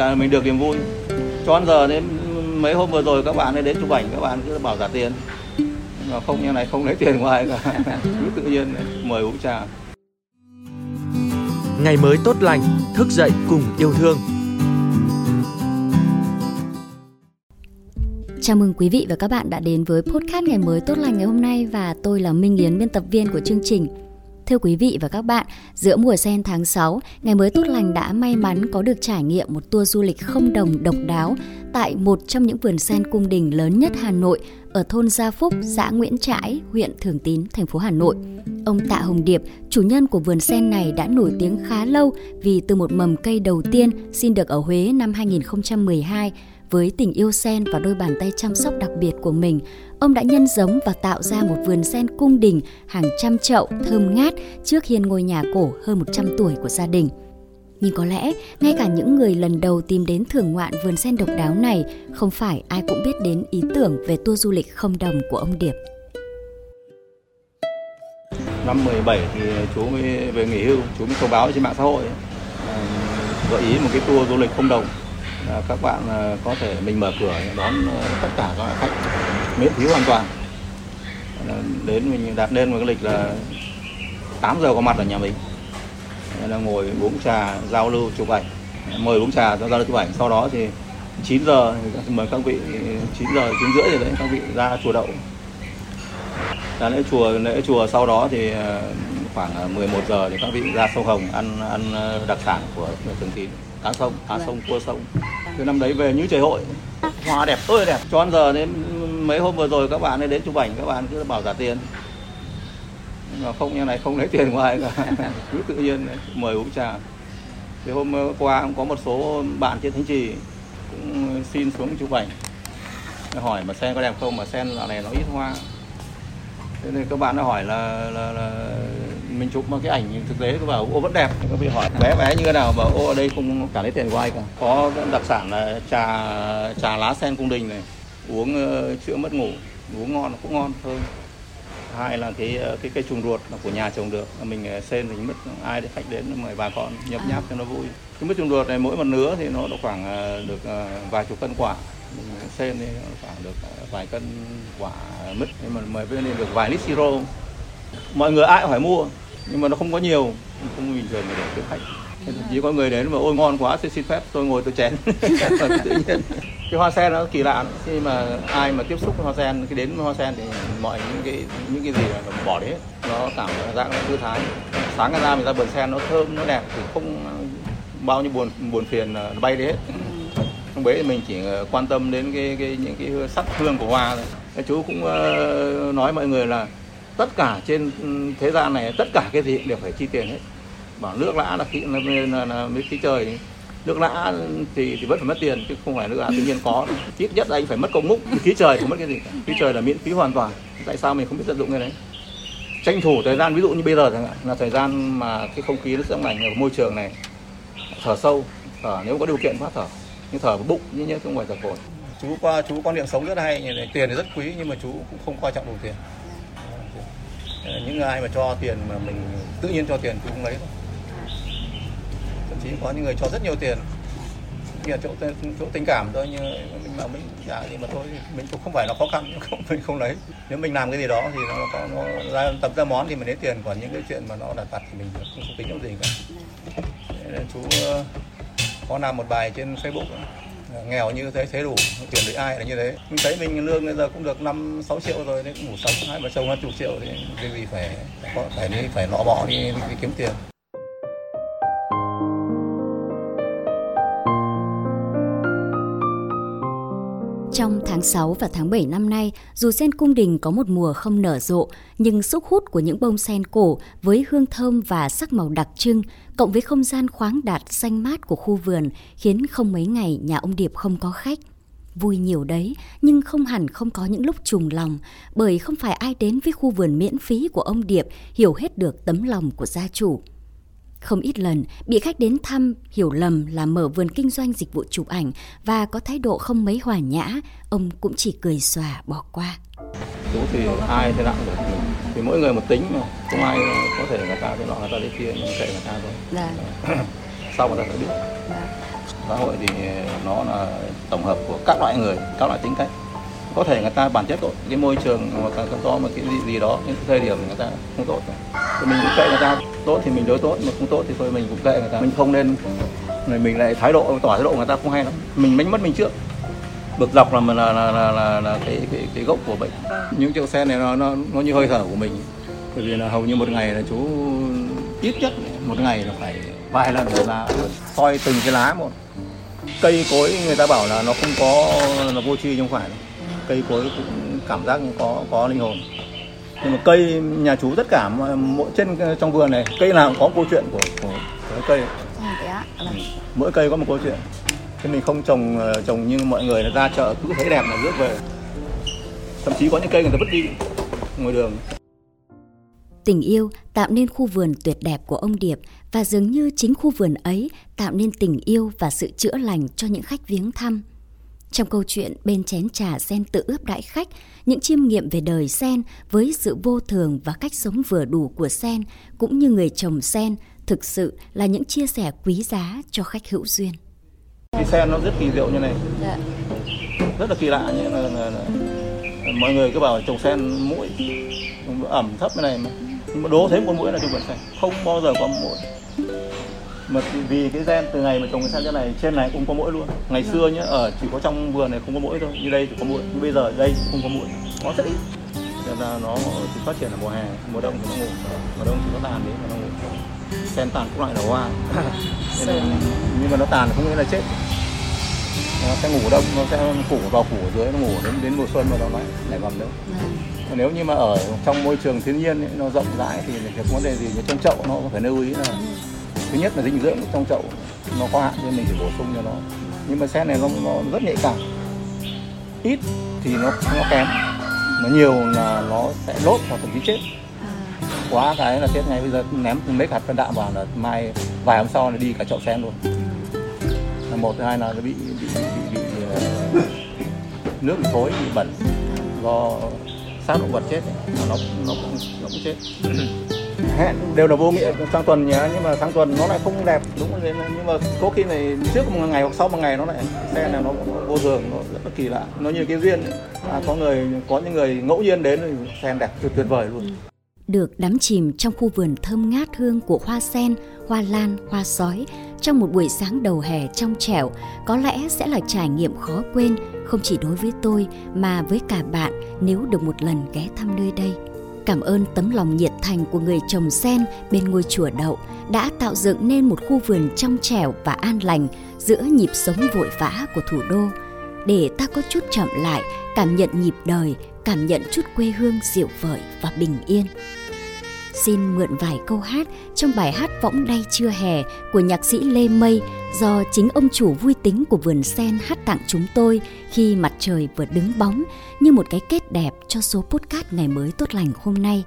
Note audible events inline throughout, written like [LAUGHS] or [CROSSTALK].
cả mình được niềm vui. Cho đến giờ đến mấy hôm vừa rồi các bạn ấy đến chụp ảnh các bạn cứ bảo trả tiền. Mà không như này không lấy tiền ai cả. [LAUGHS] Cứ tự nhiên mời uống trà. Ngày mới tốt lành thức dậy cùng yêu thương. Chào mừng quý vị và các bạn đã đến với podcast ngày mới tốt lành ngày hôm nay và tôi là Minh Yến biên tập viên của chương trình. Thưa quý vị và các bạn, giữa mùa sen tháng 6, ngày mới tốt lành đã may mắn có được trải nghiệm một tour du lịch không đồng độc đáo tại một trong những vườn sen cung đình lớn nhất Hà Nội ở thôn Gia Phúc, xã Nguyễn Trãi, huyện Thường Tín, thành phố Hà Nội. Ông Tạ Hồng Điệp, chủ nhân của vườn sen này đã nổi tiếng khá lâu vì từ một mầm cây đầu tiên xin được ở Huế năm 2012 với tình yêu sen và đôi bàn tay chăm sóc đặc biệt của mình, ông đã nhân giống và tạo ra một vườn sen cung đình hàng trăm chậu thơm ngát trước hiên ngôi nhà cổ hơn 100 tuổi của gia đình. Nhưng có lẽ, ngay cả những người lần đầu tìm đến thưởng ngoạn vườn sen độc đáo này, không phải ai cũng biết đến ý tưởng về tour du lịch không đồng của ông Điệp. Năm 17 thì chú mới về nghỉ hưu, chú mới thông báo trên mạng xã hội ờ, gợi ý một cái tour du lịch không đồng các bạn à, có thể mình mở cửa đón à, tất cả các khách miễn phí hoàn toàn. Đến mình đặt lên một cái lịch là 8 giờ có mặt ở nhà mình. Là ngồi uống trà giao lưu chụp ảnh. Mời uống trà giao lưu chụp ảnh. Sau đó thì 9 giờ mời các vị 9 giờ 9 rưỡi rồi đấy các vị ra chùa đậu. Ra lễ chùa lễ chùa sau đó thì à, khoảng 11 giờ thì các vị ra sông Hồng ăn ăn đặc sản của Thường Tín. Cá sông cá vâng. sông cua sông từ năm đấy về như trời hội. Hoa đẹp ơi đẹp. Cho đến giờ đến mấy hôm vừa rồi các bạn ấy đến chụp ảnh các bạn cứ bảo trả tiền. Nhưng mà không như này không lấy tiền ngoài cả. [LAUGHS] Cứ tự nhiên đấy, mời uống trà. Thì hôm ờ, qua cũng có một số bạn trên thánh trì cũng xin xuống chụp ảnh. Hỏi mà sen có đẹp không mà sen dạo này nó ít hoa thế nên các bạn đã hỏi là, là, là mình chụp một cái ảnh thực tế tôi bảo ô vẫn đẹp. Các vị hỏi bé bé như thế nào bảo ô ở đây không cả lấy tiền của ai cả. Có đặc sản là trà trà lá sen cung đình này uống uh, chữa mất ngủ uống ngon cũng ngon thơm hai là cái ờ, cái cây trùng ruột là của nhà trồng được. Mình ờ, sen thì mất ai để khách đến mời bà con nhập nháp cho nó vui. Cái mứt trùng ruột này mỗi một nứa thì nó khoảng được vài chục cân quả sen thì khoảng được ờ, vài cân quả mít nhưng mà mời bên được vài lít siro. Mọi người ai cũng phải mua, nhưng mà nó không có nhiều. Không bình thường để tiếp khách. Chỉ có người đến mà, ôi, ngon quá tôi xin phép, tôi ngồi tôi chén. [LAUGHS] Tự nhiên. Cái hoa sen nó kỳ lạ khi mà ai mà tiếp xúc với hoa sen, khi đến với hoa sen thì mọi những cái những cái gì là bỏ đấy, nó cảm giác nó thư thái. Sáng ra mình ra vườn sen, nó thơm, nó đẹp, thì không bao nhiêu buồn buồn phiền nó bay đi hết không thì mình chỉ ờ, quan tâm đến cái, cái những cái sắc hương của hoa thôi. Cái chú cũng ờ, nói mọi người là tất cả trên ừ, thế gian này tất cả cái gì đều phải chi tiền hết. Bảo nước lã là khi là, là, là, mới khí trời nước lã thì thì vẫn phải mất tiền chứ không phải nước lã tự nhiên có. Ít nhất là anh phải mất công múc khí trời không mất cái gì cả. Khí trời là miễn phí hoàn toàn. Tại sao mình không biết tận dụng cái đấy? Tranh thủ thời gian ví dụ như bây giờ chẳng hạn là thời gian mà cái không khí nó sẽ lành hưởng môi trường này thở sâu thở nếu có điều kiện phát thở nhưng thở vào bụng như nhé không phải thở phổi chú qua chú quan niệm sống rất hay tiền thì rất quý nhưng mà chú cũng không quan trọng đồng tiền. Những ai mà cho tiền mà mình tự nhiên cho tiền chú không lấy. Thậm chí có những người cho rất nhiều tiền như là chỗ chỗ tình cảm thôi nhưng mình bảo mình trả gì mà thôi mình cũng không phải là khó khăn [LAUGHS] không mình không lấy. Nếu mình làm cái gì đó thì nó có nó ra tập ra món thì mình lấy tiền còn những cái chuyện mà nó là tặt thì mình không, không tính đâu gì cả. Nên chú có làm một bài trên Facebook nghèo như thế thế đủ tiền được ai là như thế. Mình thấy mình lương bây giờ cũng được năm sáu triệu rồi đấy cũng ngủ sống. Hai vợ chồng hơn chục triệu thì cái gì phải phải phải đi phải lọ bỏ đi, đi kiếm tiền. Trong tháng 6 và tháng 7 năm nay, dù sen cung đình có một mùa không nở rộ, nhưng sức hút của những bông sen cổ với hương thơm và sắc màu đặc trưng, cộng với không gian khoáng đạt xanh mát của khu vườn khiến không mấy ngày nhà ông Điệp không có khách. Vui nhiều đấy, nhưng không hẳn không có những lúc trùng lòng, bởi không phải ai đến với khu vườn miễn phí của ông Điệp hiểu hết được tấm lòng của gia chủ. Không ít lần bị khách đến thăm hiểu lầm là mở vườn kinh doanh dịch vụ chụp ảnh và có thái độ không mấy hòa nhã, ông cũng chỉ cười xòa bỏ qua. Chú thì ai thế nào được thì mỗi người một tính mà không ai có thể người ta cái nọ người ta đi kia kệ người ta thôi. Dạ. [CLEARS THROAT] Sau người ta sẽ biết. Dạ. xã hội thì nó là tổng hợp của các loại người các loại tính cách có thể người ta bản chất tốt cái môi trường hoặc là do một cái gì, gì đó những thời điểm người ta không tốt thì mình cũng kệ người ta tốt thì mình đối tốt mà không tốt thì thôi mình cũng kệ người ta. Mình không nên người mình lại thái độ tỏ thái độ người ta không hay lắm. Mình đánh mất mình trước. Bực dọc là là là là, là, là cái, cái cái gốc của bệnh. Những chiếc xe này nó nó nó như hơi thở của mình. Bởi vì là hầu như một ngày là chú ít nhất một ngày là phải vài lần là soi từng cái lá một. Cây cối người ta bảo là nó không có là vô tri trong phải cây cối cũng cảm giác có có linh hồn. Nhưng mà cây nhà chú tất cả mỗi trên trong vườn này cây nào cũng có câu chuyện của của, của cây. Mỗi cây có một câu chuyện. Thế mình không trồng ờ, trồng như mọi người là ra chợ cứ thấy đẹp là rước về. Thậm chí có những cây người ta vứt đi ngoài đường. Tình yêu tạo nên khu vườn tuyệt đẹp của ông Điệp và dường như chính khu vườn ấy tạo nên tình yêu và sự chữa lành cho những khách viếng thăm. Trong câu chuyện bên chén trà sen tự ướp đại khách, những chiêm nghiệm về đời sen với sự vô thường và cách sống vừa đủ của sen cũng như người trồng sen thực sự là những chia sẻ quý giá cho khách hữu duyên. Cái sen nó rất kỳ diệu như này, dạ. rất là kỳ lạ như là, là, là, mọi người cứ bảo trồng sen mũi ẩm thấp như này mà nhưng mà đố thấy con mũi là vườn sen không bao giờ có mũi mà vì cái gen từ ngày mà trồng cái sen này trên này cũng có mũi luôn. Ngày xưa nhá ở chỉ có trong vườn này không có mũi thôi như đây chỉ có mũi. Nhưng bây giờ đây không có mũi. Có rất ít nên là nó chỉ phát triển ở mùa hè mùa đông thì nó ngủ. Mùa đông thì nó tàn đi nó ngủ. Sen tàn cũng lại là hoa. [LAUGHS] Nên nhưng mà nó tàn không nghĩa là chết. Nó sẽ ngủ đông nó sẽ phủ vào phủ ở dưới nó ngủ đến đến mùa xuân mà nó lại lại vòng đâu vâng. nếu như mà ở trong môi trường thiên nhiên ấy, nó rộng rãi thì cái vấn đề gì? Như trong chậu nó phải lưu ý là thứ nhất là dinh dưỡng trong chậu nó có hạn nên mình phải bổ sung cho nó. Nhưng mà sen này nó, nó rất nhạy cảm. Ít thì nó nó kém. Mà nhiều là nó sẽ lốt hoặc thậm chí chết. À. quá cái là chết ngay bây giờ. Ném mấy hạt phân đạm vào là mai vài hôm sau là đi cả chậu sen luôn. Một thứ hai là nó bị bị bị, bị, bị uh, nước bị thối bị bẩn do xác động vật chết ấy. nó nó cũng nó cũng chết hẹn đều là vô nghĩa. Sang tuần nhé nhưng mà sang tuần nó lại không đẹp. Đúng rồi nhưng mà có khi này trước một ngày hoặc sau một ngày nó lại xe này nó, nó vô thường nó rất là kỳ lạ. Nó như cái duyên à, có người có những người ngẫu nhiên đến thì sen đẹp tuyệt tuyệt vời luôn. Được đắm chìm trong khu vườn thơm ngát hương của hoa sen, hoa lan, hoa sói trong một buổi sáng đầu hè trong trẻo có lẽ sẽ là trải nghiệm khó quên không chỉ đối với tôi mà với cả bạn nếu được một lần ghé thăm nơi đây. Cảm ơn tấm lòng nhiệt thành của người trồng sen bên ngôi chùa đậu đã tạo dựng nên một khu vườn trong trẻo và an lành giữa nhịp sống vội vã của thủ đô. Để ta có chút chậm lại, cảm nhận nhịp đời, cảm nhận chút quê hương dịu vợi và bình yên xin mượn vài câu hát trong bài hát Võng đay trưa hè của nhạc sĩ Lê Mây do chính ông chủ vui tính của vườn sen hát tặng chúng tôi khi mặt trời vừa đứng bóng như một cái kết đẹp cho số podcast ngày mới tốt lành hôm nay.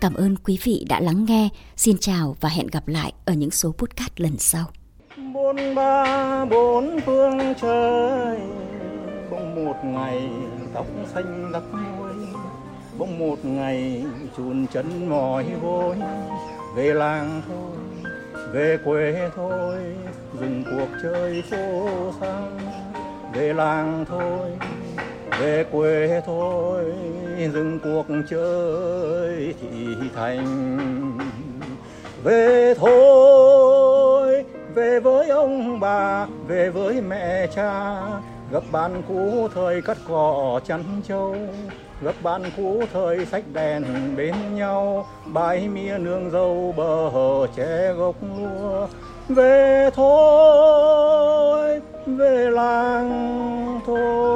Cảm ơn quý vị đã lắng nghe. Xin chào và hẹn gặp lại ở những số podcast lần sau. Bốn ba bốn phương trời, bỗng một ngày tóc xanh đắp môi bỗng một ngày chùn chân mỏi vôi về làng thôi, về quê thôi, dừng cuộc chơi phố sang về làng thôi, về quê thôi, dừng cuộc chơi thị thành. Về thôi, về với ông bà, về với mẹ cha gấp bàn cũ thời cắt cỏ chăn trâu, gấp bàn cũ thời sách đèn bên nhau bãi mía nương dâu bờ hờ che gốc lúa về thôi, về làng thôi.